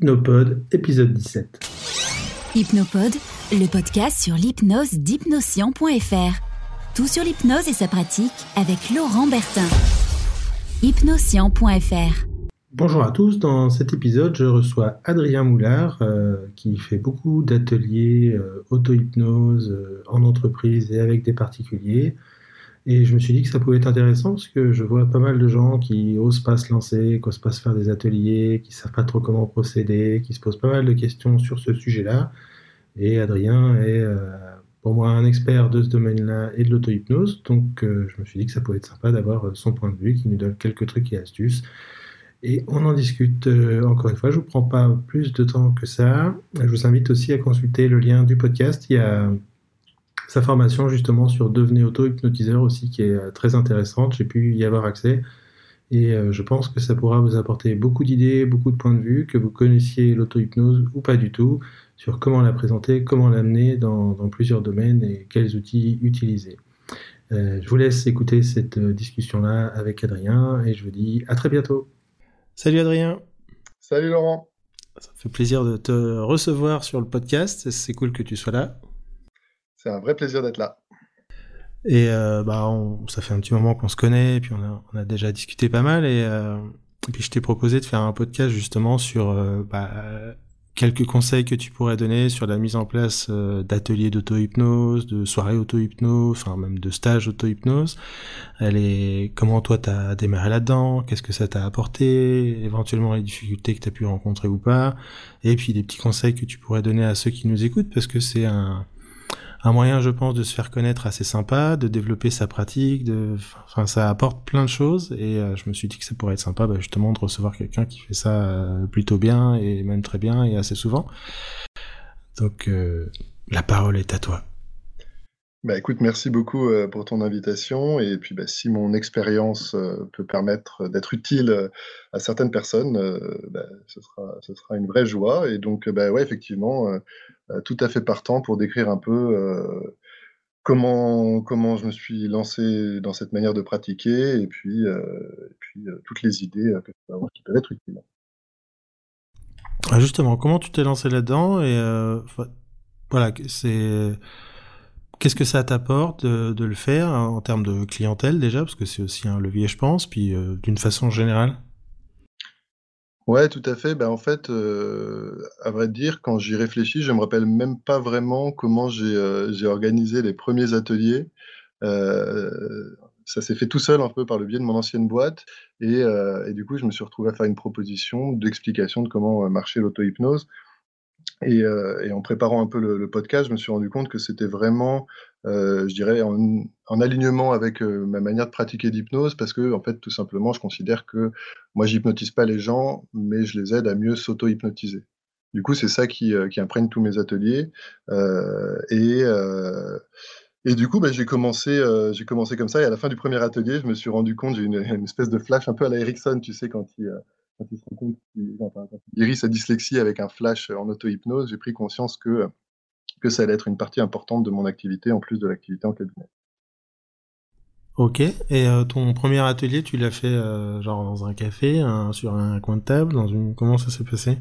Hypnopod, épisode 17. Hypnopod, le podcast sur l'hypnose d'hypnoscient.fr. Tout sur l'hypnose et sa pratique avec Laurent Bertin. Hypnoscient.fr. Bonjour à tous, dans cet épisode, je reçois Adrien Moulard euh, qui fait beaucoup d'ateliers euh, auto-hypnose euh, en entreprise et avec des particuliers. Et je me suis dit que ça pouvait être intéressant parce que je vois pas mal de gens qui osent pas se lancer, qui osent pas se faire des ateliers, qui savent pas trop comment procéder, qui se posent pas mal de questions sur ce sujet-là. Et Adrien est euh, pour moi un expert de ce domaine-là et de l'auto-hypnose. Donc euh, je me suis dit que ça pouvait être sympa d'avoir euh, son point de vue, qui nous donne quelques trucs et astuces. Et on en discute encore une fois. Je vous prends pas plus de temps que ça. Je vous invite aussi à consulter le lien du podcast. Il y a sa formation justement sur devenir auto-hypnotiseur aussi qui est euh, très intéressante. J'ai pu y avoir accès et euh, je pense que ça pourra vous apporter beaucoup d'idées, beaucoup de points de vue, que vous connaissiez l'auto-hypnose ou pas du tout, sur comment la présenter, comment l'amener dans, plusieurs domaines et quels outils utiliser. Euh, je vous laisse écouter cette discussion-là avec Adrien et je vous dis à très bientôt. Salut Adrien. Salut Laurent. Ça fait plaisir de te recevoir sur le podcast. C'est cool que tu sois là. C'est un vrai plaisir d'être là. Et euh, bah, ça fait un petit moment qu'on se connaît, et puis on a, déjà discuté pas mal, et, euh, puis je t'ai proposé de faire un podcast justement sur euh, bah, quelques conseils que tu pourrais donner sur la mise en place d'ateliers d'auto-hypnose, de soirées auto-hypnose, enfin même de stages auto-hypnose. Comment toi t'as démarré là-dedans, qu'est-ce que ça t'a apporté, éventuellement les difficultés que t'as pu rencontrer ou pas, et puis des petits conseils que tu pourrais donner à ceux qui nous écoutent parce que c'est un un moyen, je pense, de se faire connaître assez sympa, de développer sa pratique, de, enfin, ça apporte plein de choses et euh, je me suis dit que ça pourrait être sympa, bah, justement, de recevoir quelqu'un qui fait ça euh, plutôt bien et même très bien et assez souvent. Donc, euh, la parole est à toi. Bah écoute, merci beaucoup pour ton invitation. Et puis bah, si mon expérience peut permettre d'être utile à certaines personnes, bah, ce, sera, ce sera une vraie joie. Et donc bah ouais effectivement euh, tout à fait partant pour décrire un peu euh, comment, comment je me suis lancé dans cette manière de pratiquer. Et puis, euh, puis toutes les idées que avoir qui peuvent être utiles. Ah, justement, comment tu t'es lancé là-dedans? Et voilà, c'est qu'est-ce que ça t'apporte de, le faire en termes de clientèle déjà? Parce que c'est aussi un levier, je pense, puis d'une façon générale. Ouais, tout à fait. Ben, en fait, euh, à vrai dire, quand j'y réfléchis, je me rappelle même pas vraiment comment j'ai, euh, organisé les premiers ateliers. Euh, ça s'est fait tout seul un peu par le biais de mon ancienne boîte et et du coup, je me suis retrouvé à faire une proposition d'explication de comment, marchait l'auto-hypnose et et en préparant un peu le podcast, je me suis rendu compte que c'était vraiment euh, je dirais, en, en alignement avec euh, ma manière de pratiquer l'hypnose, parce que, en fait, tout simplement, je considère que moi, j'hypnotise pas les gens, mais je les aide à mieux s'auto-hypnotiser. Du coup, c'est ça qui, euh, imprègne tous mes ateliers. et, du coup, bah, j'ai commencé, commencé comme ça. Et à la fin du premier atelier, je me suis rendu compte, j'ai une, espèce de flash un peu à la Erickson, tu sais, quand il, quand il se rend compte qu'il guérit sa dyslexie avec un flash en auto-hypnose, j'ai pris conscience que que ça allait être une partie importante de mon activité en plus de l'activité en cabinet. Ok, et euh, ton premier atelier, tu l'as fait euh, genre dans un café, sur un coin de table, dans une... comment ça s'est passé?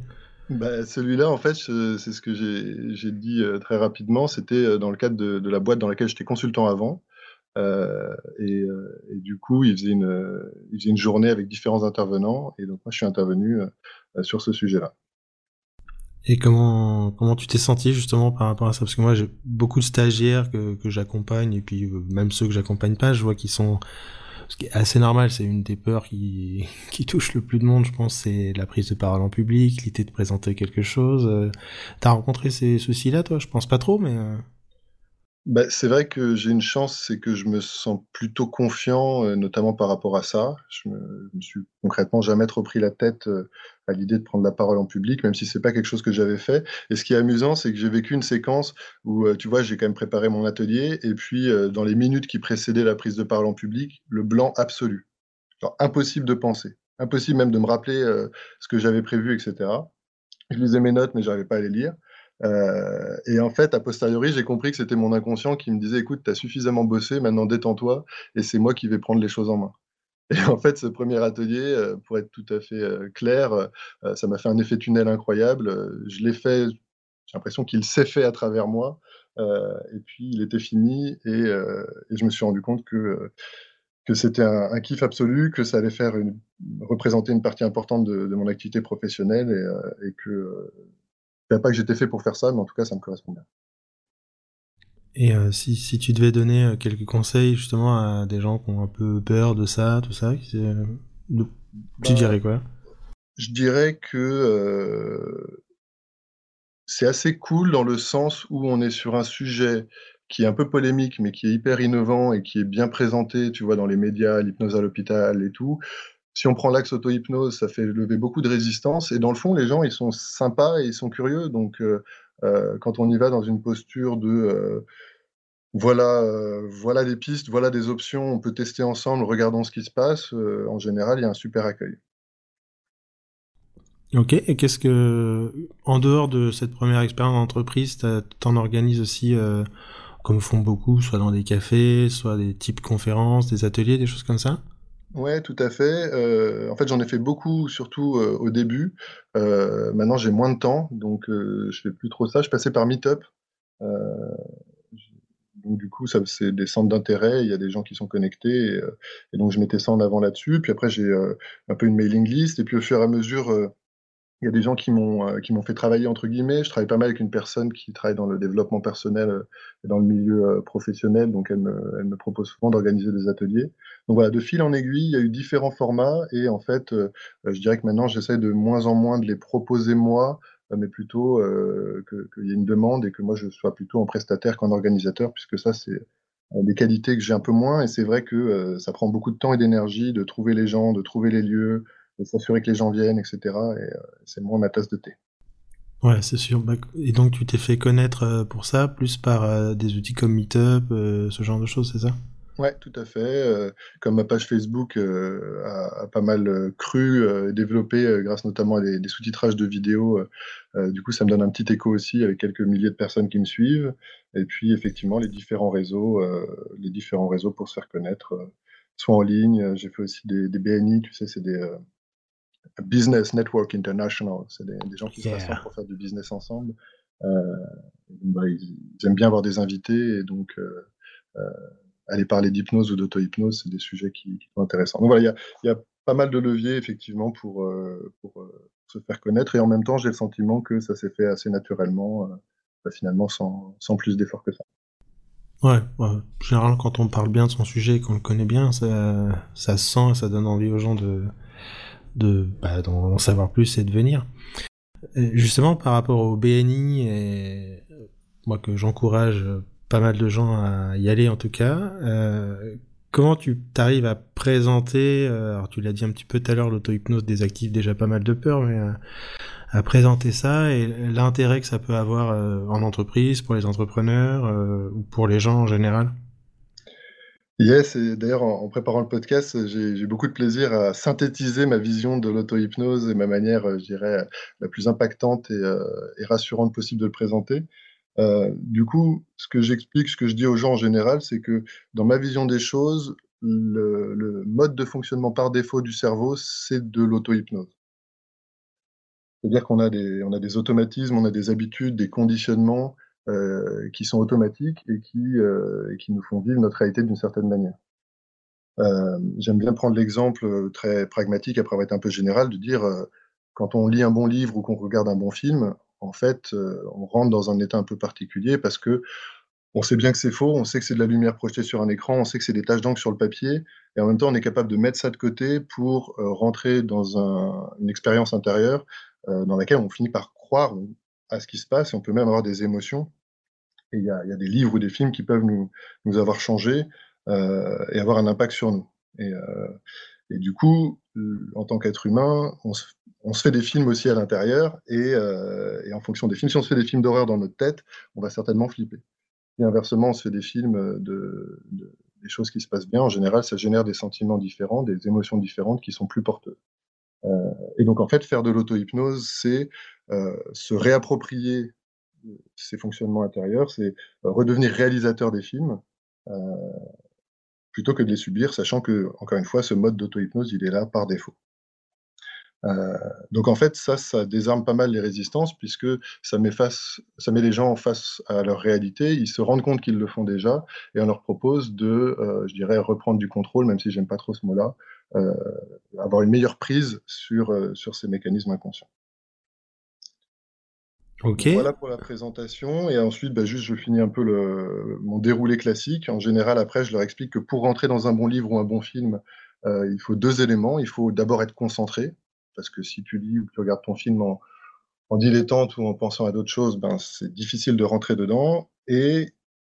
Bah, Celui-là, en fait, c'est ce que j'ai dit euh, très rapidement, c'était dans le cadre de, la boîte dans laquelle j'étais consultant avant. Et, du coup, il faisait, une, il faisait une journée avec différents intervenants, et donc moi, je suis intervenu sur ce sujet-là. Et comment comment tu t'es senti justement par rapport à ça? Parce que moi j'ai beaucoup de stagiaires que, j'accompagne et puis euh, même ceux que j'accompagne pas, je vois qu'ils sont ce qui est assez normal, c'est une des peurs qui, touche le plus de monde, je pense, c'est la prise de parole en public, l'idée de présenter quelque chose. Euh, t'as rencontré ces soucis-là, toi? Je pense pas trop, mais... Bah, c'est vrai que j'ai une chance, c'est que je me sens plutôt confiant, euh, notamment par rapport à ça. Je me, me suis concrètement jamais trop pris la tête euh, à l'idée de prendre la parole en public, même si c'est pas quelque chose que j'avais fait. Et ce qui est amusant, c'est que j'ai vécu une séquence où, euh, tu vois, j'ai quand même préparé mon atelier, et puis dans les minutes qui précédaient la prise de parole en public, le blanc absolu. Impossible de penser, impossible même de me rappeler ce que j'avais prévu, etc. Je lisais mes notes, mais j'arrivais pas à les lire. Euh, et en fait, a posteriori, j'ai compris que c'était mon inconscient qui me disait écoute, tu as suffisamment bossé, maintenant détends-toi, et c'est moi qui vais prendre les choses en main. Et en fait, ce premier atelier, pour être tout à fait clair, ça m'a fait un effet tunnel incroyable. Je l'ai fait, j'ai l'impression qu'il s'est fait à travers moi. et puis, il était fini et, je me suis rendu compte que que c'était un, kiff absolu, que ça allait faire une, représenter une partie importante de, mon activité professionnelle et, euh, que euh, pas que j'étais fait pour faire ça, mais en tout cas ça me correspond bien. Et euh, si, si, tu devais donner euh, quelques conseils justement à des gens qui ont un peu peur de ça, tout ça, tu bah, dirais quoi? Je dirais que c'est assez cool dans le sens où on est sur un sujet qui est un peu polémique, mais qui est hyper innovant et qui est bien présenté, tu vois, dans les médias, l'hypnose à l'hôpital et tout. Si on prend l'axe auto-hypnose, ça fait lever beaucoup de résistance. Et dans le fond, les gens, ils sont sympas et ils sont curieux. Donc, euh, euh, quand on y va dans une posture de euh, voilà, voilà des pistes, voilà des options, on peut tester ensemble, regardons ce qui se passe, en général, il y a un super accueil. Ok, et qu'est-ce que, en dehors de cette première expérience d'entreprise, t'en organises aussi comme font beaucoup, soit dans des cafés, soit des types conférences, des ateliers, des choses comme ça? Ouais, tout à fait. Euh, en fait, j'en ai fait beaucoup, surtout euh, au début. Euh, maintenant, j'ai moins de temps, donc je fais plus trop ça. Je passais par Meetup. donc, du coup, ça, c'est des centres d'intérêt. Il y a des gens qui sont connectés. Et, et donc, je mettais ça en avant là-dessus. Puis après, j'ai un peu une mailing list. Et puis, au fur et à mesure, il y a des gens qui m'ont euh, qui m'ont fait travailler entre guillemets. Je travaille pas mal avec une personne qui travaille dans le développement personnel euh, et dans le milieu euh, professionnel, donc elle me, elle me propose souvent d'organiser des ateliers. Donc voilà, de fil en aiguille, il y a eu différents formats et en fait, je dirais que maintenant j'essaie de moins en moins de les proposer moi, mais plutôt qu'il y ait une demande et que moi je sois plutôt en prestataire qu'en organisateur, puisque ça c'est des qualités que j'ai un peu moins et c'est vrai que ça prend beaucoup de temps et d'énergie de trouver les gens, de trouver les lieux, de s'assurer que les gens viennent, etc. Et euh, c'est moins ma tasse de thé. Ouais, c'est sûr. Bah, et donc tu t'es fait connaître euh, pour ça, plus par euh, des outils comme Meetup, ce genre de choses, c'est ça? Ouais, tout à fait. comme ma page Facebook a, pas mal cru et développé grâce notamment à des, sous-titrages de vidéos, du coup ça me donne un petit écho aussi avec quelques milliers de personnes qui me suivent. Et puis effectivement les différents réseaux, les différents réseaux pour se faire connaître, soit en ligne. J'ai fait aussi des, des, BNI, tu sais, c'est des Business Network International. C'est des, gens qui se rassemblent pour faire du business ensemble. Euh, bah, ils, aiment bien avoir des invités et donc euh, euh, aller parler d'hypnose ou d'auto-hypnose, c'est des sujets qui, sont intéressants. Donc voilà, il y a, pas mal de leviers effectivement pour, pour se faire connaître et en même temps, j'ai le sentiment que ça s'est fait assez naturellement, bah, finalement sans, sans plus d'efforts que ça. Ouais, généralement quand on parle bien de son sujet et qu'on le connaît bien, ça, ça sent et ça donne envie aux gens de, de bah, d'en savoir plus et de venir. justement, par rapport au BNI, et moi que j'encourage pas mal de gens à y aller en tout cas, euh, comment tu t'arrives à présenter, euh, alors tu l'as dit un petit peu tout à l'heure, l'auto-hypnose désactive déjà pas mal de peur, mais euh, à présenter ça et l'intérêt que ça peut avoir en entreprise, pour les entrepreneurs ou pour les gens en général? Yes, et d'ailleurs, en, préparant le podcast, j'ai beaucoup de plaisir à synthétiser ma vision de l'auto-hypnose et ma manière, euh, je dirais, la plus impactante et, euh, rassurante possible de le présenter. Euh, du coup, ce que j'explique, ce que je dis aux gens en général, c'est que dans ma vision des choses, le, mode de fonctionnement par défaut du cerveau, c'est de l'auto-hypnose. C'est-à-dire qu'on a des, on a des automatismes, on a des habitudes, des conditionnements euh, qui sont automatiques et qui, euh, qui nous font vivre notre réalité d'une certaine manière. Euh, j'aime bien prendre l'exemple très pragmatique, après avoir été un peu général, de dire quand on lit un bon livre ou qu'on regarde un bon film, en fait, on rentre dans un état un peu particulier parce que on sait bien que c'est faux, on sait que c'est de la lumière projetée sur un écran, on sait que c'est des taches d'encre sur le papier, et en même temps, on est capable de mettre ça de côté pour rentrer dans un, une expérience intérieure dans laquelle on finit par croire à ce qui se passe, et on peut même avoir des émotions et il y a, des livres ou des films qui peuvent nous, nous avoir changé euh, et avoir un impact sur nous. Et, euh, du coup, en tant qu'être humain, on se, fait des films aussi à l'intérieur et, euh, en fonction des films, si on se fait des films d'horreur dans notre tête, on va certainement flipper. Et inversement, on se fait des films de, de, des choses qui se passent bien. En général, ça génère des sentiments différents, des émotions différentes qui sont plus porteuses. Euh, et donc, en fait, faire de l'auto-hypnose, c'est euh, se réapproprier ces fonctionnements intérieurs, c'est euh, redevenir réalisateur des films, euh, plutôt que de les subir, sachant que, encore une fois, ce mode d'auto-hypnose, il est là par défaut. Euh, donc en fait, ça, ça désarme pas mal les résistances puisque ça met, les gens face à leur réalité, ils se rendent compte qu'ils le font déjà et on leur propose de, je dirais, reprendre du contrôle, même si j'aime pas trop ce mot-là, avoir une meilleure prise sur, sur ces mécanismes inconscients. Voilà pour la présentation. Et ensuite, bah, juste, je finis un peu le, mon déroulé classique. En général, après, je leur explique que pour rentrer dans un bon livre ou un bon film, il faut deux éléments. Il faut d'abord être concentré, parce que si tu lis ou que tu regardes ton film en, dilettante ou en pensant à d'autres choses, ben, c'est difficile de rentrer dedans et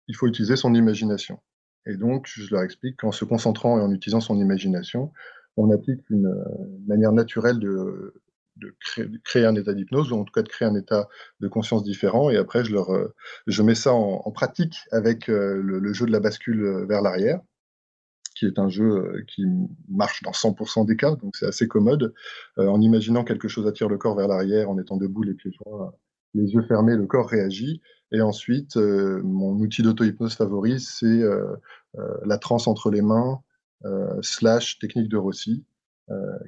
il faut utiliser son imagination. Et donc, je leur explique qu'en se concentrant et en utilisant son imagination, on applique une, manière naturelle de, créer, un état d'hypnose, ou en tout cas de créer un état de conscience différent. Et après, je, leur, je mets ça en, pratique avec euh, le, jeu de la bascule vers l'arrière qui est un jeu euh, qui marche dans 100% des cas, donc c'est assez commode. Euh, en imaginant quelque chose attire le corps vers l'arrière, en étant debout, les pieds joints, les yeux fermés, le corps réagit. Et ensuite, euh, mon outil d'auto-hypnose favori, c'est la transe entre les mains, slash technique de Rossi,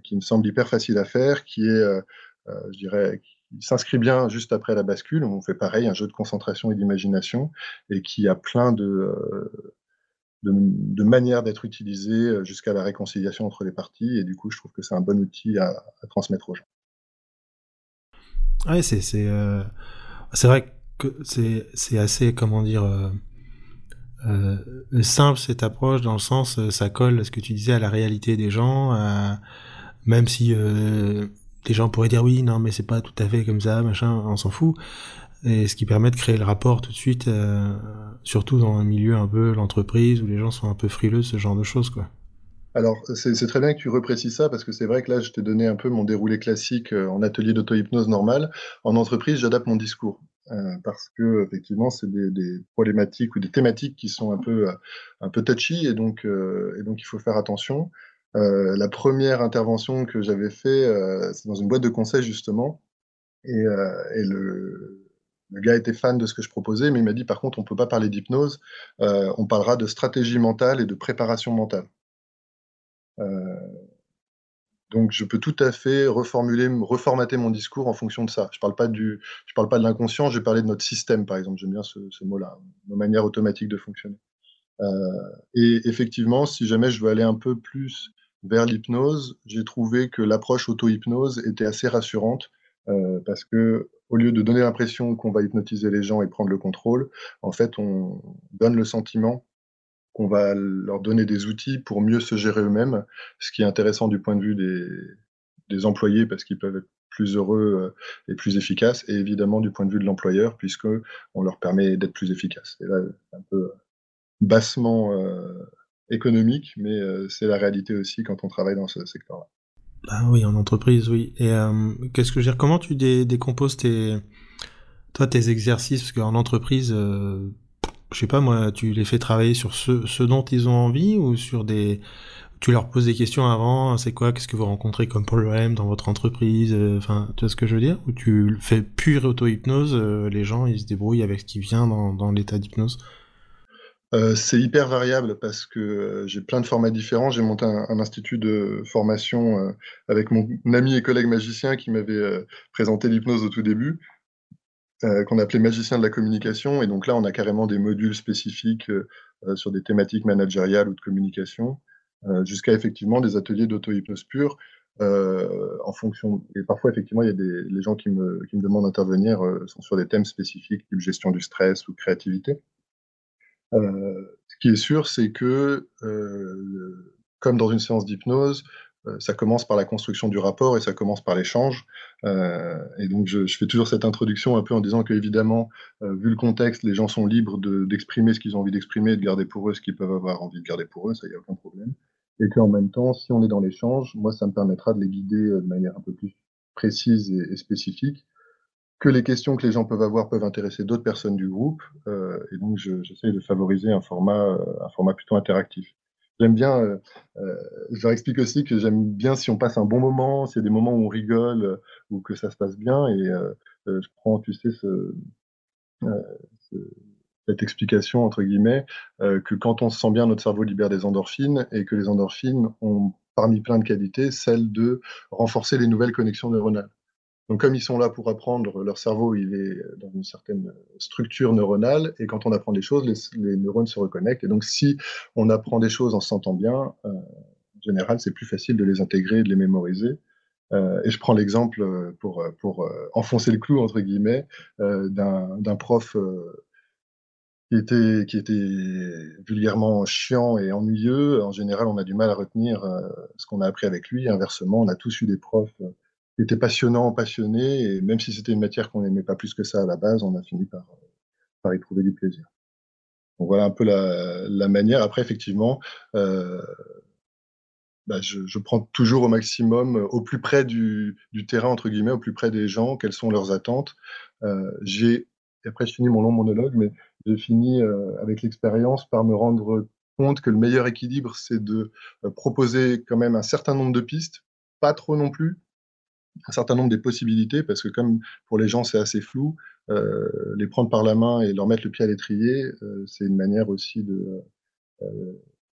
qui me semble hyper facile à faire, qui est, je dirais, qui s'inscrit bien juste après la bascule. On fait pareil, un jeu de concentration et d'imagination, et qui a plein de de, manière d'être utilisé euh, jusqu'à la réconciliation entre les parties. Et du coup, je trouve que c'est un bon outil à, transmettre aux gens. Oui, c'est c'est euh, vrai que c'est assez comment dire euh, simple cette approche dans le sens ça colle ce que tu disais à la réalité des gens même si des gens pourraient dire oui non mais c'est pas tout à fait comme ça machin on s'en fout et ce qui permet de créer le rapport tout de suite, euh, surtout dans un milieu un peu l'entreprise où les gens sont un peu frileux, ce genre de choses, quoi. Alors, c'est très bien que tu reprécises ça parce que c'est vrai que là, je t'ai donné un peu mon déroulé classique euh, en atelier d'auto-hypnose normal. En entreprise, j'adapte mon discours euh, parce que effectivement, c'est des, problématiques ou des thématiques qui sont un peu un peu touchy et donc et donc il faut faire attention. la première intervention que j'avais fait, c'est dans une boîte de conseil justement et, et le le gars était fan de ce que je proposais, mais il m'a dit par contre, on ne peut pas parler d'hypnose, euh, on parlera de stratégie mentale et de préparation mentale. Euh, donc je peux tout à fait reformuler, reformater mon discours en fonction de ça. Je ne parle pas parle pas de l'inconscient, je vais parler de notre système, par exemple. J'aime bien ce, mot-là, nos manières automatiques de fonctionner. Euh, et effectivement, si jamais je veux aller un peu plus vers l'hypnose, j'ai trouvé que l'approche auto-hypnose était assez rassurante parce que au lieu de donner l'impression qu'on va hypnotiser les gens et prendre le contrôle, en fait, on donne le sentiment qu'on va leur donner des outils pour mieux se gérer eux-mêmes, ce qui est intéressant du point de vue des, employés parce qu'ils peuvent être plus heureux euh, et plus efficaces, et évidemment du point de vue de l'employeur puisque on leur permet d'être plus efficaces. Et là, un peu bassement euh, économique, mais euh, c'est la réalité aussi quand on travaille dans ce secteur-là. Bah oui, en entreprise, oui. Et euh, qu'est-ce que je Comment tu décomposes tes, toi, tes exercices? Parce qu'en entreprise, euh, je sais pas moi, tu les fais travailler sur ce, dont ils ont envie ou sur des, tu leur poses des questions avant. C'est quoi Qu'est-ce que vous rencontrez comme problème dans votre entreprise euh, Enfin, tu vois ce que je veux dire? Ou tu fais pure auto-hypnose Les gens, ils se débrouillent avec ce qui vient dans, dans l'état d'hypnose? Euh, c'est hyper variable parce que euh, j'ai plein de formats différents. J'ai monté un, institut de formation euh, avec mon ami et collègue magicien qui m'avait présenté l'hypnose au tout début, qu'on appelait magicien de la communication. Et donc là, on a carrément des modules spécifiques sur des thématiques managériales ou de communication, jusqu'à effectivement des ateliers d'auto-hypnose pure. en fonction et parfois effectivement il y a des les gens qui me, qui me demandent d'intervenir sont sur des thèmes spécifiques type gestion du stress ou créativité euh, ce qui est sûr, c'est que, euh, comme dans une séance d'hypnose, euh, ça commence par la construction du rapport et ça commence par l'échange. et donc, je, fais toujours cette introduction un peu en disant que, évidemment, vu le contexte, les gens sont libres d'exprimer ce qu'ils ont envie d'exprimer et de garder pour eux ce qu'ils peuvent avoir envie de garder pour eux, ça, il n'y a aucun problème. Et qu'en même temps, si on est dans l'échange, moi, ça me permettra de les guider de manière un peu plus précise et spécifique que les questions que les gens peuvent avoir peuvent intéresser d'autres personnes du groupe. Euh, et donc, j'essaie de favoriser un format, euh, un format plutôt interactif. J'aime bien, euh, je leur explique aussi que j'aime bien si on passe un bon moment, s'il y a des moments où on rigole ou que ça se passe bien. Et je prends, tu sais, ce, cette explication, entre guillemets, que quand on se sent bien, notre cerveau libère des endorphines et que les endorphines ont, parmi plein de qualités, celle de renforcer les nouvelles connexions neuronales. Donc, comme ils sont là pour apprendre, leur cerveau, il est dans une certaine structure neuronale, et quand on apprend des choses, les, neurones se reconnectent. Et donc, si on apprend des choses en se sentant bien, euh, en général, c'est plus facile de les intégrer, de les mémoriser. Euh, et je prends l'exemple euh, pour, pour enfoncer le clou, entre guillemets, d'un prof qui était, qui était vulgairement chiant et ennuyeux. En général, on a du mal à retenir ce qu'on a appris avec lui. Inversement, on a tous eu des profs était passionnant, passionné, et même si c'était une matière qu'on n'aimait pas plus que ça à la base, on a fini par, par y trouver du plaisir. Donc voilà un peu la, la manière. Après, effectivement, euh, bah je, je, prends toujours au maximum, au plus près du, du, terrain, entre guillemets, au plus près des gens, quelles sont leurs attentes. Euh, j'ai, après je finis mon long monologue, mais j'ai fini euh, avec l'expérience par me rendre compte que le meilleur équilibre, c'est de euh, proposer quand même un certain nombre de pistes, pas trop non plus, un certain nombre des possibilités, parce que comme pour les gens c'est assez flou, euh, les prendre par la main et leur mettre le pied à l'étrier, euh, c'est une manière aussi de, euh,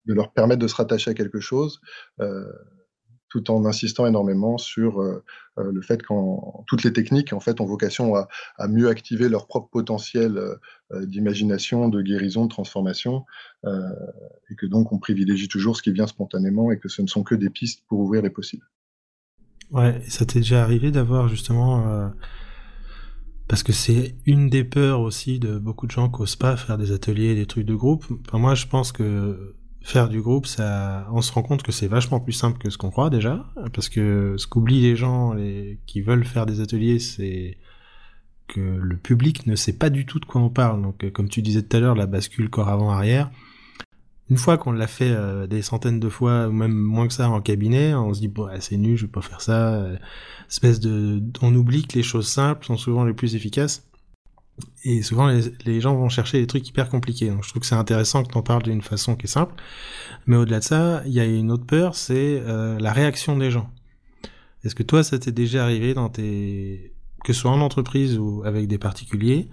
de leur permettre de se rattacher à quelque chose, tout en insistant énormément sur le fait que toutes les techniques en fait ont vocation à mieux activer leur propre potentiel d'imagination, de guérison, de transformation, et que donc on privilégie toujours ce qui vient spontanément et que ce ne sont que des pistes pour ouvrir les possibles. Ouais, ça t'est déjà arrivé d'avoir justement... Euh, parce que c'est une des peurs aussi de beaucoup de gens qui n'osent pas faire des ateliers, des trucs de groupe. Enfin, moi, je pense que faire du groupe, ça, on se rend compte que c'est vachement plus simple que ce qu'on croit déjà, parce que ce qu'oublient les gens qui veulent faire des ateliers, c'est que le public ne sait pas du tout de quoi on parle. Donc, comme tu disais tout à l'heure, la bascule corps avant arrière, une fois qu'on l'a fait euh, des centaines de fois, ou même moins que ça en cabinet, on se dit bon, c'est nul, je vais pas faire ça. Euh, espèce de, on oublie que les choses simples sont souvent les plus efficaces. Et souvent, les, gens vont chercher des trucs hyper compliqués. Donc, je trouve que c'est intéressant que tu en parles d'une façon qui est simple. Mais au-delà de ça, il y a une autre peur, c'est euh, la réaction des gens. Est-ce que toi, ça t'est déjà arrivé dans tes, que ce soit en entreprise ou avec des particuliers,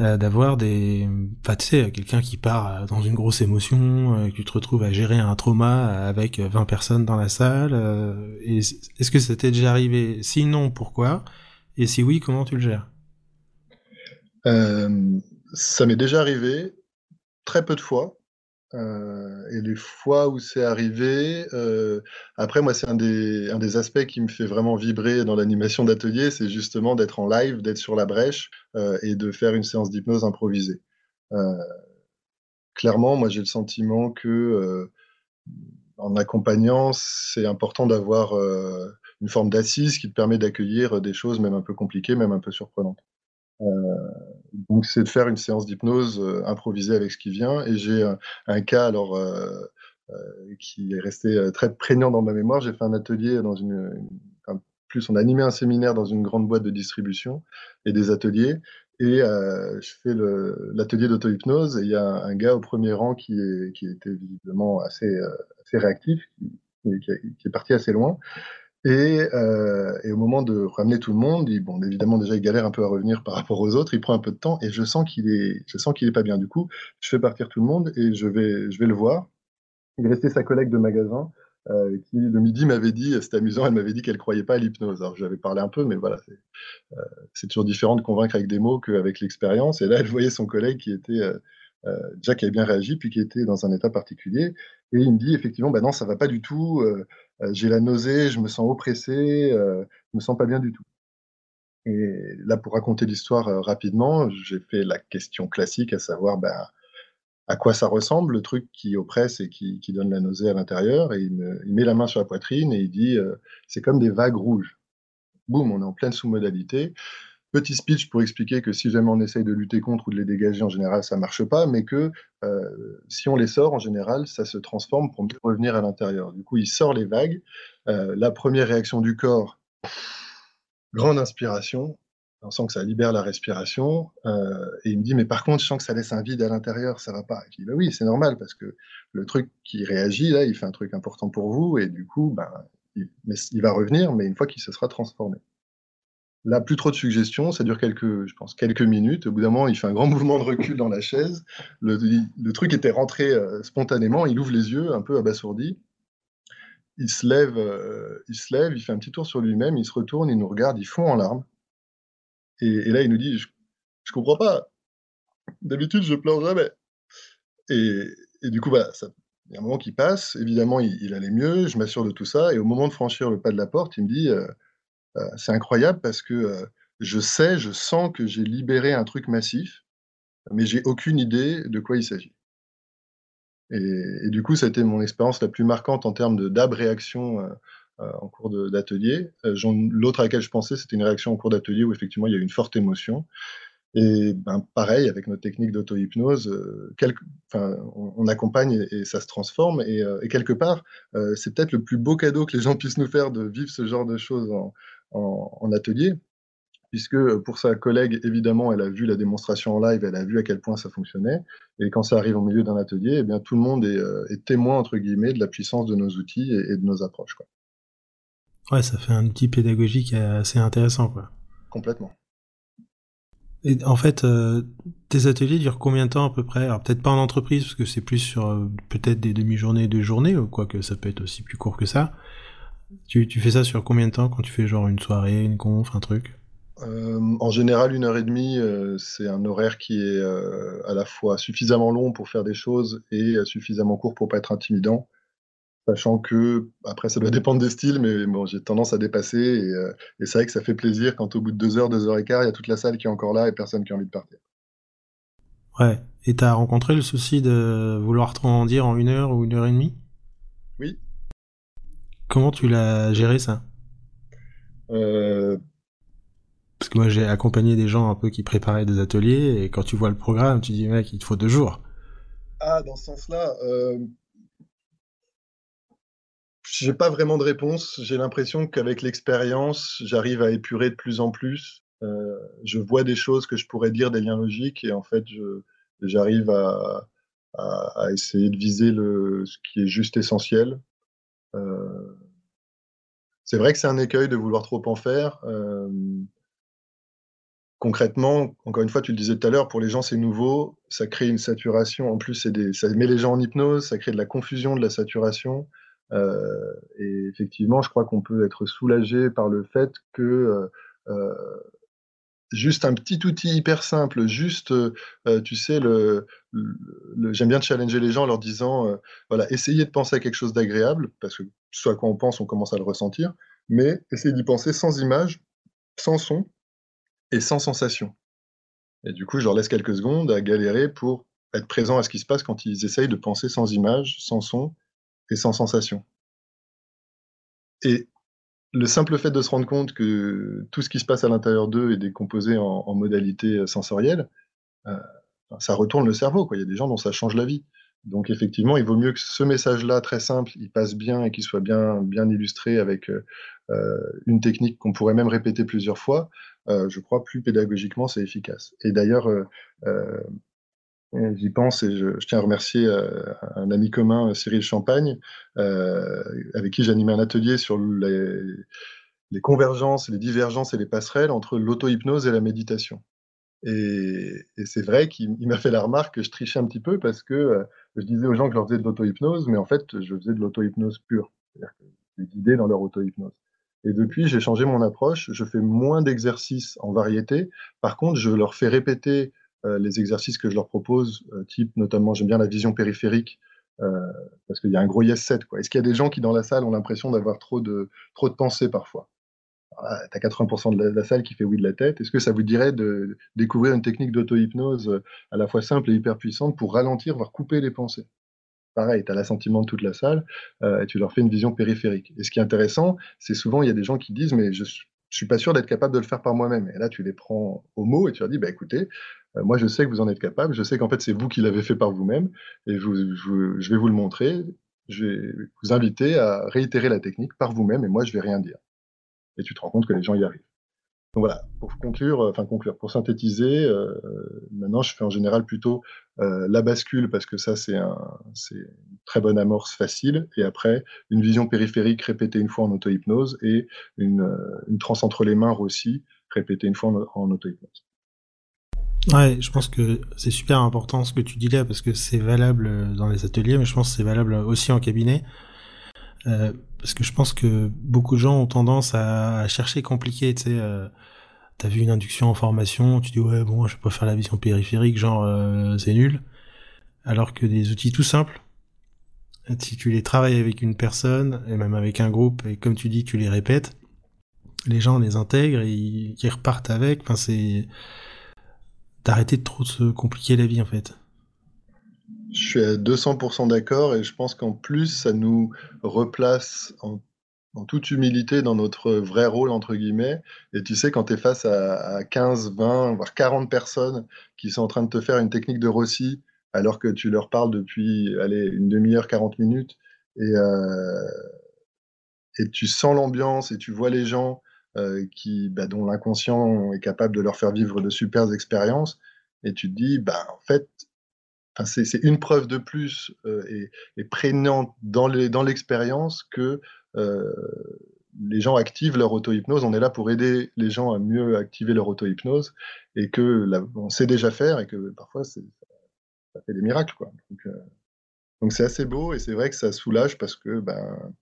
euh, d'avoir des, tu sais, quelqu'un qui part euh, dans une grosse émotion, euh, que tu te retrouves à gérer un trauma avec 20 personnes dans la salle. Est-ce que ça t'est déjà arrivé? Sinon, pourquoi? Et si oui, comment tu le gères? Ça m'est déjà arrivé, très peu de fois. Euh, et les fois où c'est arrivé, euh, après moi c'est un des, un des aspects qui me fait vraiment vibrer dans l'animation d'atelier, c'est justement d'être en live, d'être sur la brèche euh, et de faire une séance d'hypnose improvisée. clairement, moi j'ai le sentiment que en accompagnant, c'est important d'avoir une forme d'assise qui te permet d'accueillir des choses même un peu compliquées, même un peu surprenantes. Donc c'est de faire une séance d'hypnose euh, improvisée avec ce qui vient. Et j'ai un, cas alors euh, qui est resté très prégnant dans ma mémoire. J'ai fait un atelier dans une, plus on a animé un séminaire dans une grande boîte de distribution et des ateliers. Et je fais l'atelier d'auto-hypnose et il y a un, gars au premier rang qui, est, qui était visiblement assez, assez réactif, qui, qui, est parti assez loin. Et, euh, et, au moment de ramener tout le monde, il, bon, évidemment déjà il galère un peu à revenir par rapport aux autres, il prend un peu de temps et je sens qu'il est, je sens qu'il est pas bien. Du coup, je fais partir tout le monde et je vais, je vais le voir. Il restait sa collègue de magasin euh, qui le midi m'avait dit, c'était amusant, elle m'avait dit qu'elle croyait pas à l'hypnose. Alors j'avais parlé un peu, mais voilà, c'est euh, toujours différent de convaincre avec des mots qu'avec l'expérience. Et là, elle voyait son collègue qui était déjà qui avait bien réagi, puis qui était dans un état particulier. Et il me dit effectivement, bah non, ça va pas du tout. Euh, euh, j'ai la nausée, je me sens oppressé, je me sens pas bien du tout. Et là, pour raconter l'histoire rapidement, j'ai fait la question classique, à savoir ben, à quoi ça ressemble, le truc qui oppresse et qui, qui donne la nausée à l'intérieur. Et il, il, met la main sur la poitrine et il dit c'est comme des vagues rouges. Boum, on est en pleine sous-modalité. Petit speech pour expliquer que si jamais on essaye de lutter contre ou de les dégager, en général, ça marche pas, mais que euh, si on les sort, en général, ça se transforme pour mieux revenir à l'intérieur. Du coup, il sort les vagues. Euh, la première réaction du corps, grande inspiration. On sent que ça libère la respiration. Euh, et il me dit, mais par contre, je sens que ça laisse un vide à l'intérieur, ça va pas. je dis, bah oui, c'est normal, parce que le truc qui réagit, là, il fait un truc important pour vous, et du coup, il, il va revenir, mais une fois qu'il se sera transformé. Là, plus trop de suggestions, ça dure quelques, je pense, quelques minutes. Au bout d'un moment, il fait un grand mouvement de recul dans la chaise. Le, truc était rentré euh, spontanément. Il ouvre les yeux, un peu abasourdi. Il se lève, euh, il se lève, il fait un petit tour sur lui-même, il se retourne, il nous regarde, il fond en larmes. Et, là, il nous dit, je, je comprends pas. D'habitude, je pleure jamais. Et, du coup, voilà, il y a un moment qui passe. Évidemment, il, allait mieux. Je m'assure de tout ça. Et au moment de franchir le pas de la porte, il me dit, euh, c'est incroyable parce que euh, je sais, je sens que j'ai libéré un truc massif, mais j'ai aucune idée de quoi il s'agit. Et, du coup, ça a été mon expérience la plus marquante en termes d'ab-réaction en cours d'atelier. L'autre à laquelle je pensais, c'était une réaction en cours d'atelier où effectivement il y a eu une forte émotion. Et ben, pareil, avec notre technique d'auto-hypnose, euh, on, accompagne et, ça se transforme. Et, euh, quelque part, euh, c'est peut-être le plus beau cadeau que les gens puissent nous faire de vivre ce genre de choses en, atelier, puisque pour sa collègue, évidemment, elle a vu la démonstration en live, elle a vu à quel point ça fonctionnait. Et quand ça arrive au milieu d'un atelier, eh bien, tout le monde est, est, témoin, entre guillemets, de la puissance de nos outils et, de nos approches. Quoi. Ouais, ça fait un outil pédagogique assez intéressant. Quoi. Complètement. Et en fait, euh, tes ateliers durent combien de temps à peu près? Alors peut-être pas en entreprise, parce que c'est plus sur euh, peut-être des demi-journées, deux journées, ou quoi que ça peut être aussi plus court que ça. Tu, tu, fais ça sur combien de temps quand tu fais genre une soirée, une conf, un truc? Euh, En général, une heure et demie, c'est un horaire qui est à la fois suffisamment long pour faire des choses et suffisamment court pour pas être intimidant. Sachant que, après, ça doit dépendre des styles, mais bon, j'ai tendance à dépasser. Euh, et, c'est vrai que ça fait plaisir quand au bout de deux heures, deux heures et quart, il y a toute la salle qui est encore là et personne qui a envie de partir. Ouais. Et t'as rencontré le souci de vouloir te dire en une heure ou une heure et demie? Oui. Comment tu l'as géré ça? Euh... Parce que moi j'ai accompagné des gens un peu qui préparaient des ateliers et quand tu vois le programme, tu dis mec, il te faut deux jours. Ah, dans ce sens-là, euh, j'ai pas vraiment de réponse. J'ai l'impression qu'avec l'expérience, j'arrive à épurer de plus en plus. Euh, je vois des choses que je pourrais dire des liens logiques et en fait, j'arrive à, à, essayer de viser le, ce qui est juste essentiel. Euh, c'est vrai que c'est un écueil de vouloir trop en faire. Euh, concrètement, encore une fois, tu le disais tout à l'heure, pour les gens, c'est nouveau. Ça crée une saturation. En plus, ça met les gens en hypnose, ça crée de la confusion, de la saturation. Euh, et effectivement, je crois qu'on peut être soulagé par le fait que euh, juste un petit outil hyper simple, juste, tu sais, le, j'aime bien challenger les gens en leur disant, voilà, essayez de penser à quelque chose d'agréable, parce que à quoi on pense, on commence à le ressentir, mais essayez d'y penser sans image, sans son et sans sensation. Et du coup, je leur laisse quelques secondes à galérer pour être présent à ce qui se passe quand ils essayent de penser sans image, sans son et sans sensation. Et le simple fait de se rendre compte que tout ce qui se passe à l'intérieur d'eux est décomposé en, modalité euh, sensorielle, euh, ça retourne le cerveau. Il y a des gens dont ça change la vie. Donc effectivement, il vaut mieux que ce message-là, très simple, il passe bien et qu'il soit bien, illustré avec euh, une technique qu'on pourrait même répéter plusieurs fois. je crois plus pédagogiquement, c'est efficace. Et d'ailleurs, J'y pense et je, tiens à remercier euh, un ami commun, Cyril Champagne, euh, avec qui j'animais un atelier sur les, convergences, les divergences et les passerelles entre l'auto-hypnose et la méditation. Et, c'est vrai qu'il m'a fait la remarque que je trichais un petit peu parce que euh, je disais aux gens que je leur faisais de l'auto-hypnose, mais en fait, je faisais de l'auto-hypnose pure, c'est-à-dire que je les guidais dans leur auto-hypnose. Et depuis, j'ai changé mon approche. Je fais moins d'exercices en variété. Par contre, je leur fais répéter euh, les exercices que je leur propose, euh, type notamment, j'aime bien la vision périphérique, euh, parce qu'il y a un gros yes set. Est-ce qu'il y a des gens qui, dans la salle, ont l'impression d'avoir trop de, trop de pensées parfois? Ah, Tu as 80% de la, salle qui fait oui de la tête. Est-ce que ça vous dirait de découvrir une technique d'auto-hypnose à la fois simple et hyper puissante pour ralentir, voire couper les pensées? Pareil, tu as l'assentiment de toute la salle et tu leur fais une vision périphérique. Et ce qui est intéressant, c'est souvent, il y a des gens qui disent, mais je ne suis pas sûr d'être capable de le faire par moi-même. Et là, tu les prends au mot et tu leur dis, bah, écoutez, euh, moi, je sais que vous en êtes capable. Je sais qu'en fait, c'est vous qui l'avez fait par vous-même. Et je, vais vous le montrer. Je vais vous inviter à réitérer la technique par vous-même. Et moi, je vais rien dire. Et tu te rends compte que les gens y arrivent. Donc voilà, pour conclure, enfin conclure, pour synthétiser, euh, maintenant je fais en général plutôt euh, la bascule parce que ça c'est un, une très bonne amorce facile, et après une vision périphérique répétée une fois en auto-hypnose et une, une transe entre les mains aussi répéter une fois en, en auto-hypnose. Ouais, je pense que c'est super important ce que tu dis là parce que c'est valable dans les ateliers, mais je pense que c'est valable aussi en cabinet. Euh, parce que je pense que beaucoup de gens ont tendance à, chercher compliqué, tu sais. Euh, T'as vu une induction en formation, tu dis ouais bon je vais pas faire la vision périphérique, genre euh, c'est nul. Alors que des outils tout simples, si tu les travailles avec une personne et même avec un groupe et comme tu dis tu les répètes, les gens les intègrent et ils, ils repartent avec. Enfin c'est d'arrêter de trop se compliquer la vie en fait. Je suis à 200% d'accord et je pense qu'en plus, ça nous replace en, toute humilité dans notre vrai rôle, entre guillemets. Et tu sais, quand tu es face à, 15, 20, voire 40 personnes qui sont en train de te faire une technique de Rossi, alors que tu leur parles depuis allez, une demi-heure, 40 minutes, et, euh, et tu sens l'ambiance et tu vois les gens euh, qui, bah, dont l'inconscient est capable de leur faire vivre de super expériences, et tu te dis, bah, en fait, c'est une preuve de plus euh, et, prégnante dans l'expérience que euh, les gens activent leur auto-hypnose. On est là pour aider les gens à mieux activer leur auto-hypnose et que on sait déjà faire et que parfois ça, fait des miracles. Quoi. Donc c'est assez beau et c'est vrai que ça soulage parce que ben,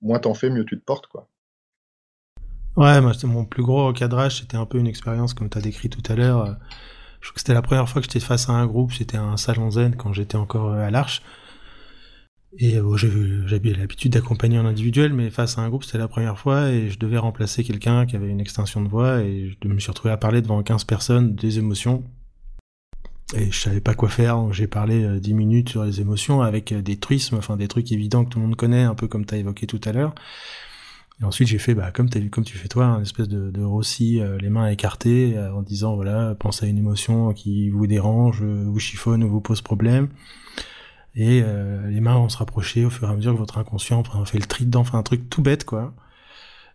moins t'en fais, mieux tu te portes. Quoi. Ouais, moi, mon plus gros cadrage, c'était un peu une expérience comme tu as décrit tout à l'heure je crois que c'était la première fois que j'étais face à un groupe, c'était un salon zen quand j'étais encore euh, à l'Arche. Et euh, j'avais l'habitude d'accompagner en individuel, mais face à un groupe, c'était la première fois et je devais remplacer quelqu'un qui avait une extension de voix et je me suis retrouvé à parler devant 15 personnes des émotions. Et je savais pas quoi faire, j'ai parlé 10 euh, minutes sur les émotions avec des truismes, enfin des trucs évidents que tout le monde connaît, un peu comme tu as évoqué tout à l'heure. Et ensuite, j'ai fait, bah, comme, comme tu fais toi, un espèce de, de rossi, euh, les mains écartées, euh, en disant, voilà, pensez à une émotion qui vous dérange, vous chiffonne ou vous pose problème. Et euh, les mains vont se rapprocher au fur et à mesure que votre inconscient enfin, fait le tri dedans, enfin un truc tout bête, quoi.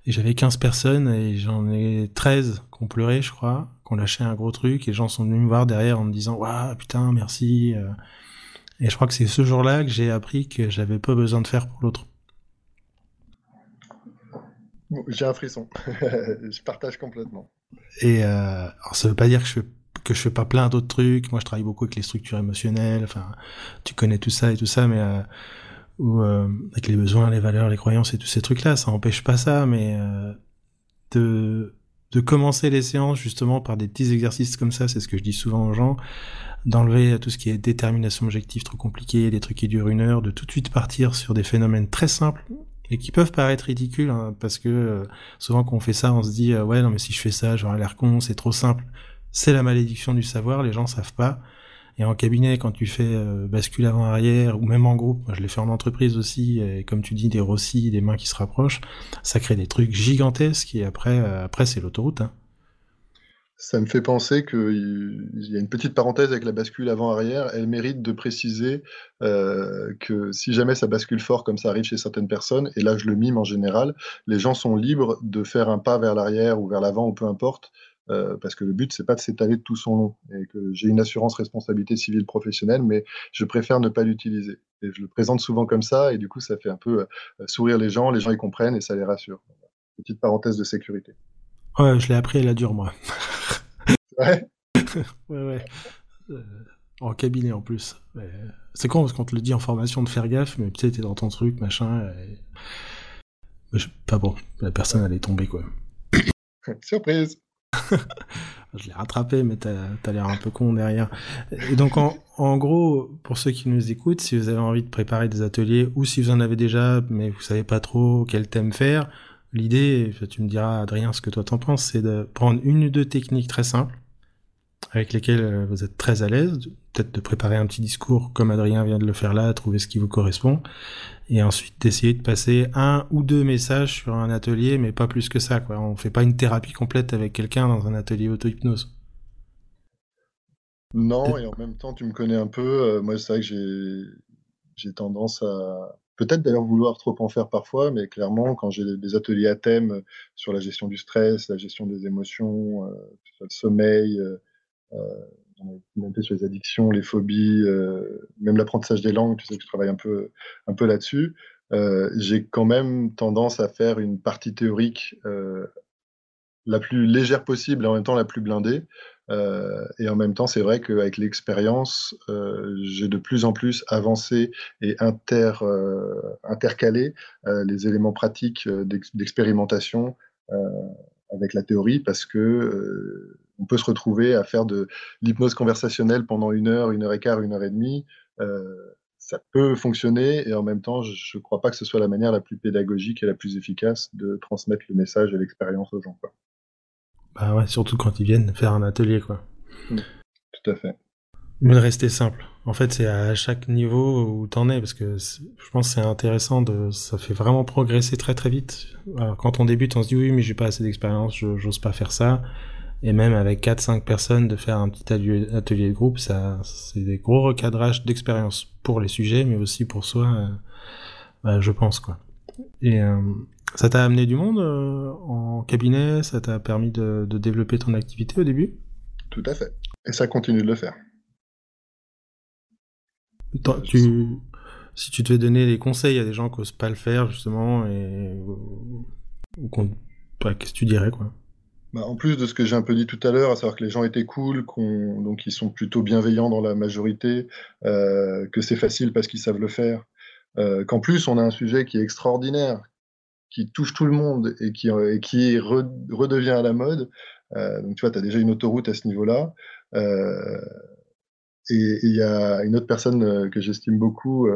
Et j'avais 15 personnes et j'en ai 13 qui ont pleuré, je crois, qui ont lâché un gros truc et les gens sont venus me voir derrière en me disant, waouh, putain, merci. Et je crois que c'est ce jour-là que j'ai appris que j'avais pas besoin de faire pour l'autre. J'ai un frisson. je partage complètement. Et euh, alors ça veut pas dire que je fais que je fais pas plein d'autres trucs. Moi, je travaille beaucoup avec les structures émotionnelles. Enfin, tu connais tout ça et tout ça, mais euh, euh, avec les besoins, les valeurs, les croyances et tous ces trucs-là, ça empêche pas ça, mais euh, de de commencer les séances justement par des petits exercices comme ça, c'est ce que je dis souvent aux gens, d'enlever tout ce qui est détermination objective trop compliqué, des trucs qui durent une heure, de tout de suite partir sur des phénomènes très simples et qui peuvent paraître ridicules hein, parce que euh, souvent quand on fait ça on se dit euh, ouais non mais si je fais ça j'aurai l'air con c'est trop simple c'est la malédiction du savoir les gens savent pas et en cabinet quand tu fais euh, bascule avant arrière ou même en groupe moi je l'ai fait en entreprise aussi et comme tu dis des rossis des mains qui se rapprochent ça crée des trucs gigantesques et après après c'est l'autoroute hein. Ça me fait penser qu'il y a une petite parenthèse avec la bascule avant-arrière. Elle mérite de préciser euh, que si jamais ça bascule fort, comme ça arrive chez certaines personnes, et là je le mime en général, les gens sont libres de faire un pas vers l'arrière ou vers l'avant ou peu importe, euh, parce que le but c'est pas de s'étaler tout son long et que j'ai une assurance responsabilité civile professionnelle, mais je préfère ne pas l'utiliser. Et je le présente souvent comme ça, et du coup ça fait un peu euh, sourire les gens, les gens y comprennent et ça les rassure. Petite parenthèse de sécurité. Ouais, je l'ai appris à la dure, moi. ouais. ouais, ouais. Euh, en cabinet en plus. C'est con parce qu'on te le dit en formation de faire gaffe, mais tu sais, t'es dans ton truc, machin. Et... Pas bon, la personne elle est tombée quoi. Surprise Je l'ai rattrapé, mais t'as as, l'air un peu con derrière. Et donc, en, en, gros, pour ceux qui nous écoutent, si vous avez envie de préparer des ateliers, ou si vous en avez déjà, mais vous savez pas trop quel thème faire, L'idée, tu me diras Adrien ce que toi t'en penses, c'est de prendre une ou deux techniques très simples avec lesquelles euh, vous êtes très à l'aise, peut-être de préparer un petit discours comme Adrien vient de le faire là, trouver ce qui vous correspond, et ensuite d'essayer de passer un ou deux messages sur un atelier, mais pas plus que ça. Quoi. On fait pas une thérapie complète avec quelqu'un dans un atelier auto-hypnose. Non, et en même temps, tu me connais un peu. Euh, moi, c'est vrai que j'ai tendance à, Peut-être d'ailleurs vouloir trop en faire parfois, mais clairement, quand j'ai des ateliers à thème sur la gestion du stress, la gestion des émotions, euh, le sommeil, euh, euh, même sur les addictions, les phobies, euh, même l'apprentissage des langues, tu sais que je travaille un peu, un peu là-dessus, j'ai quand même tendance à faire une partie théorique la plus légère possible et en même temps la plus blindée. Euh, et en même temps, c'est vrai qu'avec l'expérience, euh, j'ai de plus en plus avancé et euh, intercalé les éléments pratiques d'expérimentation avec la théorie parce que on peut se retrouver à faire de l'hypnose conversationnelle pendant une heure, une heure et quart, une heure et demie. ça peut fonctionner et en même temps, je ne crois pas que ce soit la manière la plus pédagogique et la plus efficace de transmettre le message et l'expérience aux gens. Bah ouais, surtout quand ils viennent faire un atelier, quoi. Mm. Tout à fait. Mais de rester simple. En fait, c'est à chaque niveau où t'en es, parce que je pense que c'est intéressant de, ça fait vraiment progresser très très vite. Alors, quand on débute, on se dit oui, mais j'ai pas assez d'expérience, j'ose pas faire ça. Et même avec 4-5 personnes, de faire un petit atelier, de groupe, ça, c'est des gros recadrages d'expérience pour les sujets, mais aussi pour soi, euh, bah, je pense, quoi. Et, euh, ça t'a amené du monde euh, en cabinet? Ça t'a permis de, développer ton activité au début? Tout à fait. Et ça continue de le faire. tu, si tu devais donner des conseils à des gens qui n'osent pas le faire, justement, et, ou bah, qu'est-ce que tu dirais quoi? Bah, en plus de ce que j'ai un peu dit tout à l'heure, à savoir que les gens étaient cool, donc ils sont plutôt bienveillants dans la majorité, euh, que c'est facile parce qu'ils savent le faire, euh, qu'en plus on a un sujet qui est extraordinaire, qui touche tout le monde et qui, euh, redevient à la mode. Euh, donc, tu vois, tu as déjà une autoroute à ce niveau-là. Euh, et il y a une autre personne que j'estime beaucoup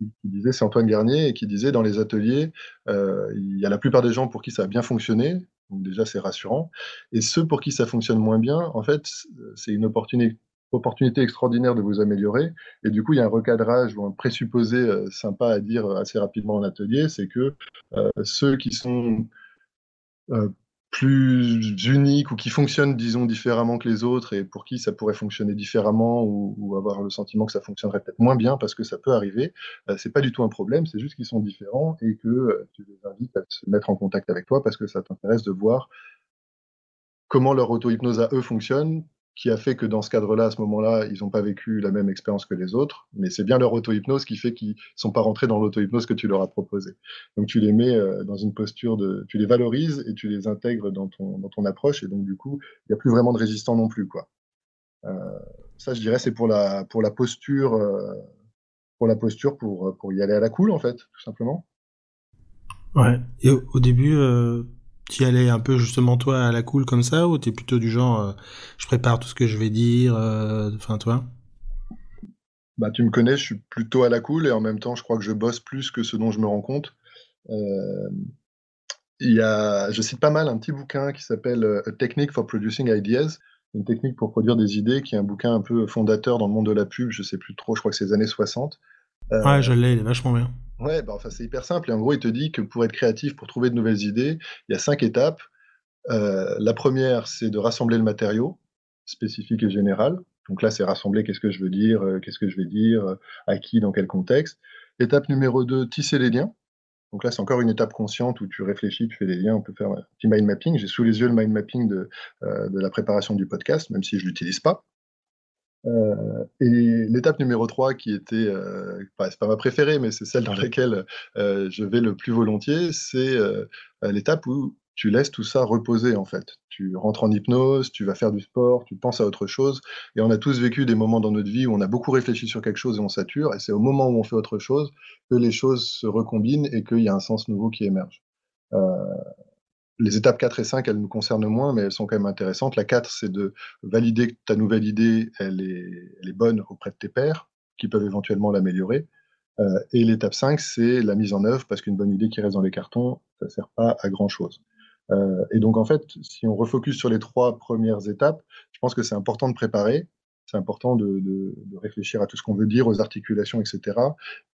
qui disait, c'est Antoine Garnier, et qui disait dans les ateliers, il y a la plupart des gens pour qui ça a bien fonctionné, donc déjà c'est rassurant, et ceux pour qui ça fonctionne moins bien, en fait, c'est une opportunité opportunité extraordinaire de vous améliorer. Et du coup, il y a un recadrage ou un présupposé euh, sympa à dire euh, assez rapidement en atelier, c'est que euh, ceux qui sont plus uniques ou qui fonctionnent, disons, différemment que les autres et pour qui ça pourrait fonctionner différemment ou, avoir le sentiment que ça fonctionnerait peut-être moins bien parce que ça peut arriver, c'est pas du tout un problème, c'est juste qu'ils sont différents et que tu les invites à se mettre en contact avec toi parce que ça t'intéresse de voir comment leur auto-hypnose à eux fonctionne, qui a fait que dans ce cadre-là, à ce moment-là, ils n'ont pas vécu la même expérience que les autres, mais c'est bien leur auto-hypnose qui fait qu'ils ne sont pas rentrés dans l'auto-hypnose que tu leur as proposé. Donc tu les mets euh, dans une posture de... Tu les valorises et tu les intègres dans ton, dans ton approche, et donc du coup, il n'y a plus vraiment de résistant non plus. Quoi. Euh, ça, je dirais, c'est pour la, pour la posture, euh, pour, la posture pour, pour y aller à la cool, en fait, tout simplement. Ouais, et au, début tu allais un peu justement toi à la cool comme ça ou t'es plutôt du genre euh, je prépare tout ce que je vais dire euh, enfin toi? Bah tu me connais je suis plutôt à la cool et en même temps je crois que je bosse plus que ce dont je me rends compte. Euh, il y a je cite pas mal un petit bouquin qui s'appelle A Technique for Producing Ideas une technique pour produire des idées qui est un bouquin un peu fondateur dans le monde de la pub je sais plus trop je crois que c'est les années 60 ouais je l'ai il est vachement bien Ouais, bah, enfin, c'est hyper simple. Et en gros, il te dit que pour être créatif, pour trouver de nouvelles idées, il y a cinq étapes. Euh, la première, c'est de rassembler le matériau spécifique et général. Donc là, c'est rassembler qu'est-ce que je veux dire, euh, qu'est-ce que je vais dire, euh, à qui, dans quel contexte. Étape numéro 2, tisser les liens. Donc là, c'est encore une étape consciente où tu réfléchis, tu fais des liens, on peut faire un petit mind mapping. J'ai sous les yeux le mind mapping de, de la préparation du podcast, même si je ne l'utilise pas. Euh, et l'étape numéro 3, qui était, euh, c'est pas ma préférée, mais c'est celle dans laquelle euh, je vais le plus volontiers, c'est euh, l'étape où tu laisses tout ça reposer en fait. Tu rentres en hypnose, tu vas faire du sport, tu penses à autre chose. Et on a tous vécu des moments dans notre vie où on a beaucoup réfléchi sur quelque chose et on sature. Et c'est au moment où on fait autre chose que les choses se recombinent et qu'il y a un sens nouveau qui émerge. Euh, les étapes 4 et 5, elles nous concernent moins, mais elles sont quand même intéressantes. La 4, c'est de valider que ta nouvelle idée, elle est, bonne auprès de tes pairs, qui peuvent éventuellement l'améliorer. Euh, et l'étape 5, c'est la mise en œuvre, parce qu'une bonne idée qui reste dans les cartons, ça ne sert pas à grand-chose. Euh, et donc, en fait, si on refocus sur les trois premières étapes, je pense que c'est important de préparer, c'est important de, réfléchir à tout ce qu'on veut dire, aux articulations, etc.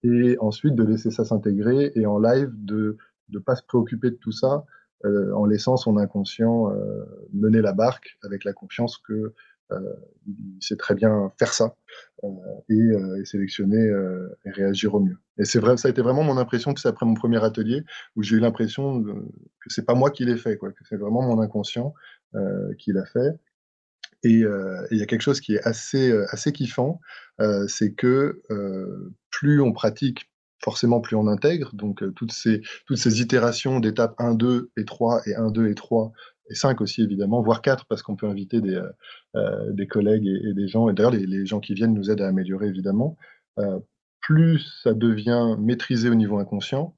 Et ensuite, de laisser ça s'intégrer, et en live, de ne pas se préoccuper de tout ça, en laissant son inconscient euh, mener la barque avec la confiance que euh, il sait très bien faire ça et, sélectionner et réagir au mieux. Et c'est vrai, ça a été vraiment mon impression que c'est après mon premier atelier où j'ai eu l'impression que c'est pas moi qui l'ai fait, que c'est vraiment mon inconscient qui l'a fait. Et il y a quelque chose qui est assez, assez kiffant, c'est que plus on pratique forcément plus on intègre. Donc toutes, ces, toutes ces itérations d'étapes 1, 2 et 3 et 1, 2 et 3 et 5 aussi évidemment, voire 4 parce qu'on peut inviter des, des collègues et, des gens, et d'ailleurs les, les, gens qui viennent nous aident à améliorer évidemment, plus ça devient maîtrisé au niveau inconscient,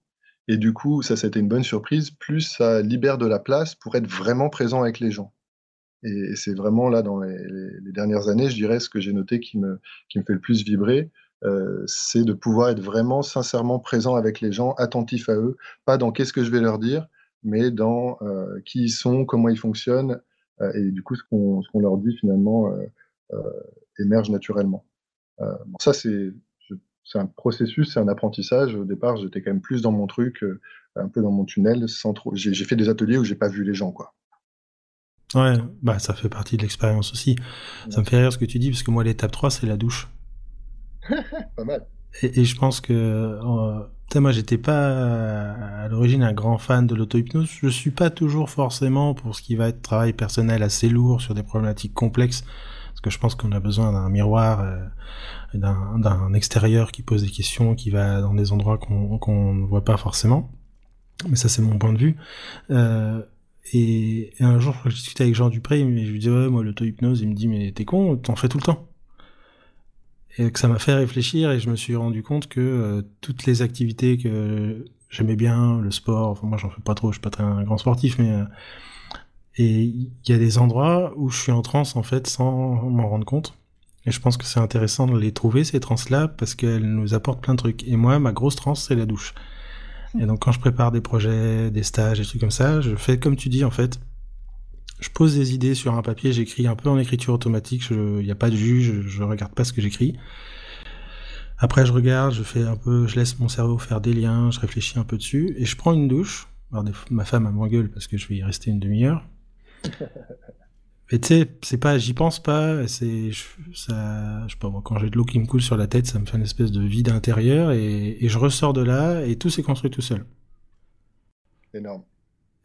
et du coup, ça, c'était une bonne surprise, plus ça libère de la place pour être vraiment présent avec les gens. Et, c'est vraiment là, dans les, dernières années, je dirais, ce que j'ai noté qui me, qui me fait le plus vibrer, euh, c'est de pouvoir être vraiment sincèrement présent avec les gens, attentif à eux, pas dans qu'est-ce que je vais leur dire, mais dans euh, qui ils sont, comment ils fonctionnent, euh, et du coup, ce qu'on leur dit finalement émerge naturellement. bon, ça, c'est un processus, c'est un apprentissage. Au départ, j'étais quand même plus dans mon truc, un peu dans mon tunnel, sans trop. J'ai fait des ateliers où j'ai pas vu les gens, quoi. Ouais, bah ça fait partie de l'expérience aussi. Ça me fait rire ce que tu dis, parce que moi, l'étape 3, c'est la douche. pas mal. Et, je pense que, euh, moi, j'étais pas à l'origine un grand fan de l'auto-hypnose. Je suis pas toujours forcément pour ce qui va être travail personnel assez lourd sur des problématiques complexes, parce que je pense qu'on a besoin d'un miroir, euh, d'un extérieur qui pose des questions, qui va dans des endroits qu'on ne voit pas forcément. Mais ça, c'est mon point de vue. Euh, et, un jour, je discutais avec Jean Dupré, je lui disais, ouais, moi, l'auto-hypnose, il me dit, mais t'es con, t'en fais tout le temps. Et que ça m'a fait réfléchir et je me suis rendu compte que euh, toutes les activités que j'aimais bien, le sport, enfin moi j'en fais pas trop, je suis pas très un grand sportif, mais euh, et il y a des endroits où je suis en transe en fait sans m'en rendre compte. Et je pense que c'est intéressant de les trouver ces trans-là parce qu'elles nous apportent plein de trucs. Et moi, ma grosse transe, c'est la douche. Et donc quand je prépare des projets, des stages, des trucs comme ça, je fais comme tu dis en fait. Je pose des idées sur un papier, j'écris un peu en écriture automatique, il n'y a pas de juge, je, regarde pas ce que j'écris. Après je regarde, je fais un peu, je laisse mon cerveau faire des liens, je réfléchis un peu dessus, et je prends une douche. Alors ma femme m'engueule parce que je vais y rester une demi-heure. Mais tu sais, c'est pas, j'y pense pas, c'est, ça, je sais pas, moi, quand j'ai de l'eau qui me coule sur la tête, ça me fait une espèce de vide intérieur et, je ressors de là et tout s'est construit tout seul. Énorme.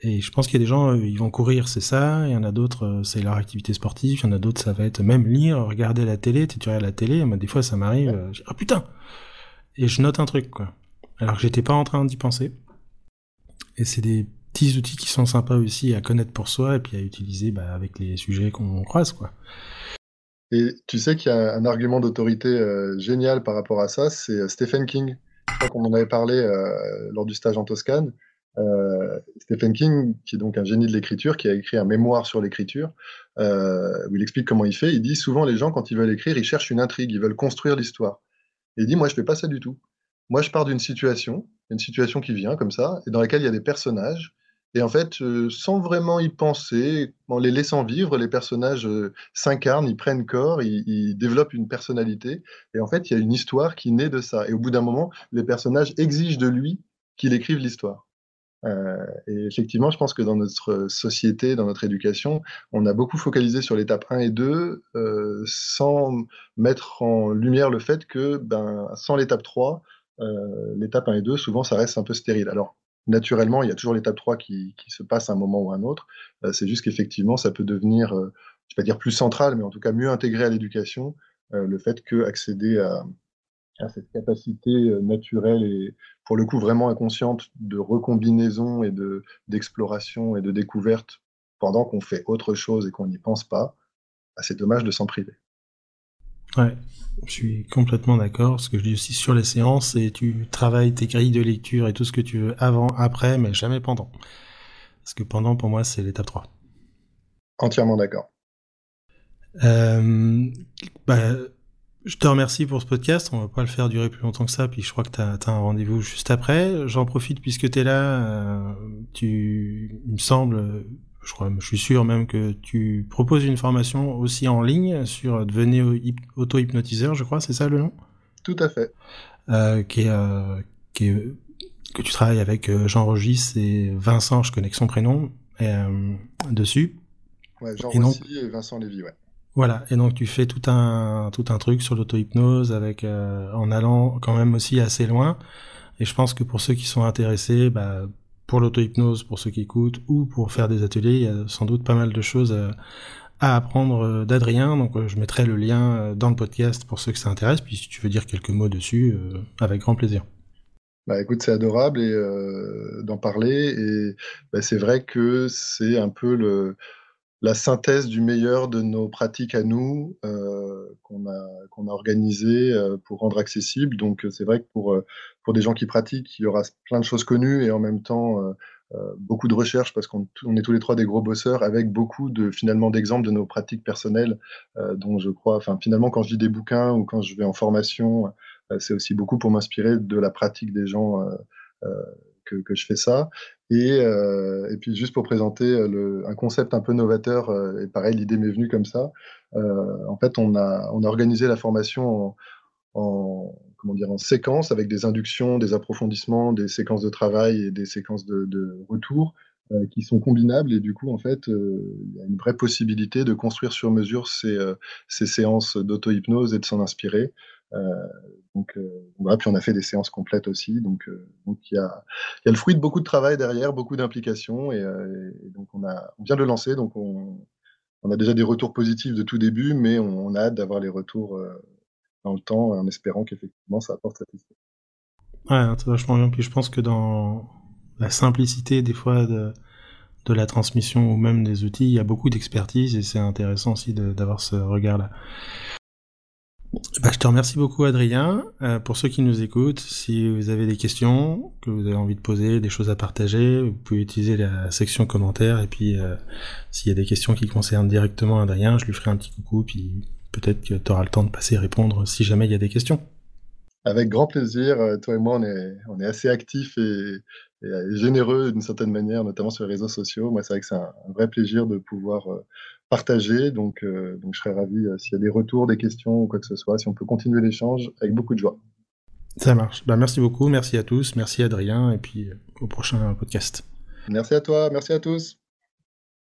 Et je pense qu'il y a des gens, euh, ils vont courir, c'est ça. Il y en a d'autres, euh, c'est leur activité sportive. Il y en a d'autres, ça va être même lire, regarder la télé. Tu regardes la télé, mais des fois, ça m'arrive. Euh, ah putain Et je note un truc, quoi. Alors que j'étais pas en train d'y penser. Et c'est des petits outils qui sont sympas aussi à connaître pour soi et puis à utiliser bah, avec les sujets qu'on croise, quoi. Et tu sais qu'il y a un argument d'autorité euh, génial par rapport à ça, c'est Stephen King. Je crois qu'on en avait parlé euh, lors du stage en Toscane. Stephen King, qui est donc un génie de l'écriture, qui a écrit un mémoire sur l'écriture, où il explique comment il fait. Il dit souvent les gens, quand ils veulent écrire, ils cherchent une intrigue, ils veulent construire l'histoire. Et il dit, moi, je fais pas ça du tout. Moi, je pars d'une situation, une situation qui vient comme ça, et dans laquelle il y a des personnages, et en fait, euh, sans vraiment y penser, en les laissant vivre, les personnages euh, s'incarnent, ils prennent corps, ils, développent une personnalité. Et en fait, il y a une histoire qui naît de ça. Et au bout d'un moment, les personnages exigent de lui qu'il écrive l'histoire. Euh, et effectivement, je pense que dans notre société, dans notre éducation, on a beaucoup focalisé sur l'étape 1 et 2 sans mettre en lumière le fait que ben, sans l'étape 3, l'étape 1 et 2, souvent, ça reste un peu stérile. Alors, naturellement, il y a toujours l'étape 3 qui, se passe à un moment ou à un autre. Euh, c'est juste qu'effectivement, ça peut devenir, euh, je ne vais pas dire plus central, mais en tout cas mieux intégré à l'éducation, euh, le fait que accéder à, cette capacité naturelle et pour le coup vraiment inconsciente de recombinaison et de d'exploration et de découverte pendant qu'on fait autre chose et qu'on n'y pense pas, bah, c'est dommage de s'en priver. Ouais, je suis complètement d'accord. Ce que je dis aussi sur les séances, c'est tu travailles tes grilles de lecture et tout ce que tu veux avant, après, mais jamais pendant. Parce que pendant, pour moi, c'est l'étape 3. Entièrement d'accord. Euh, bah, je te remercie pour ce podcast. On va pas le faire durer plus longtemps que ça. Puis je crois que tu as, un rendez-vous juste après. J'en profite puisque tu es là. Euh, tu, il me semble, je crois, je suis sûr même que tu proposes une formation aussi en ligne sur devenir auto-hypnotiseur, je crois, c'est ça le nom? Tout à fait. Euh, qui, est, euh, qui est, que tu travailles avec euh, Jean Rogis et Vincent, je connais que son prénom, dessus. Ouais, Jean Rogis et Vincent Lévy, ouais. Voilà, et donc tu fais tout un tout un truc sur l'auto-hypnose avec en allant quand même aussi assez loin. Et je pense que pour ceux qui sont intéressés, bah, pour l'auto-hypnose, pour ceux qui écoutent, ou pour faire des ateliers, il y a sans doute pas mal de choses euh, à, apprendre euh, d'Adrien. Donc euh, je mettrai le lien dans le podcast pour ceux que ça intéresse. Puis si tu veux dire quelques mots dessus, avec grand plaisir. Bah, écoute, c'est adorable et d'en parler et bah, c'est vrai que c'est un peu le la synthèse du meilleur de nos pratiques à nous, qu'on a qu'on a organisées, pour rendre accessible. Donc, c'est vrai que pour, pour des gens qui pratiquent, il y aura plein de choses connues et en même temps, beaucoup de recherches parce qu'on on est tous les trois des gros bosseurs avec beaucoup de finalement d'exemples de nos pratiques personnelles, dont je crois enfin, finalement, quand je lis des bouquins ou quand je vais en formation, c'est aussi beaucoup pour m'inspirer de la pratique des gens, que je fais ça et et puis juste pour présenter, le un concept un peu novateur, et pareil, l'idée m'est venue comme ça. En fait, on a on a organisé la formation en en comment dire? En séquence avec des inductions, des approfondissements, des séquences de travail et des séquences de de retour, qui sont combinables et du coup, en fait, il y a une vraie possibilité de construire sur mesure ces, ces séances d'auto-hypnose et de s'en inspirer. Donc, voilà, puis on a fait des séances complètes aussi, donc donc il y a le fruit de beaucoup de travail derrière, beaucoup d'implications et donc on vient de le lancer, donc on a déjà des retours positifs de tout début, mais on a hâte d'avoir les retours, dans le temps, en espérant qu'effectivement ça apporte satisfaction. Ouais, c'est vachement bien. Puis je pense que dans la simplicité des fois de la transmission ou même des outils, il y a beaucoup d'expertise et c'est intéressant aussi d'avoir ce regard-là. Bah, je te remercie beaucoup Adrien. Euh, pour ceux qui nous écoutent, si vous avez des questions que vous avez envie de poser, des choses à partager, vous pouvez utiliser la section commentaires et puis euh, s'il y a des questions qui concernent directement Adrien, je lui ferai un petit coucou puis peut-être que tu auras le temps de passer répondre si jamais il y a des questions. Avec grand plaisir. Euh, toi et moi, on est, assez actifs et, généreux d'une certaine manière, notamment sur les réseaux sociaux. Moi, c'est vrai que c'est un, vrai plaisir de pouvoir partager. Donc, euh, donc, je serais ravi s'il y a des retours, des questions ou quoi que ce soit, si on peut continuer l'échange avec beaucoup de joie. Ça marche. Bah, merci beaucoup. Merci à tous. Merci Adrien. Et puis au prochain podcast. Merci à toi. Merci à tous.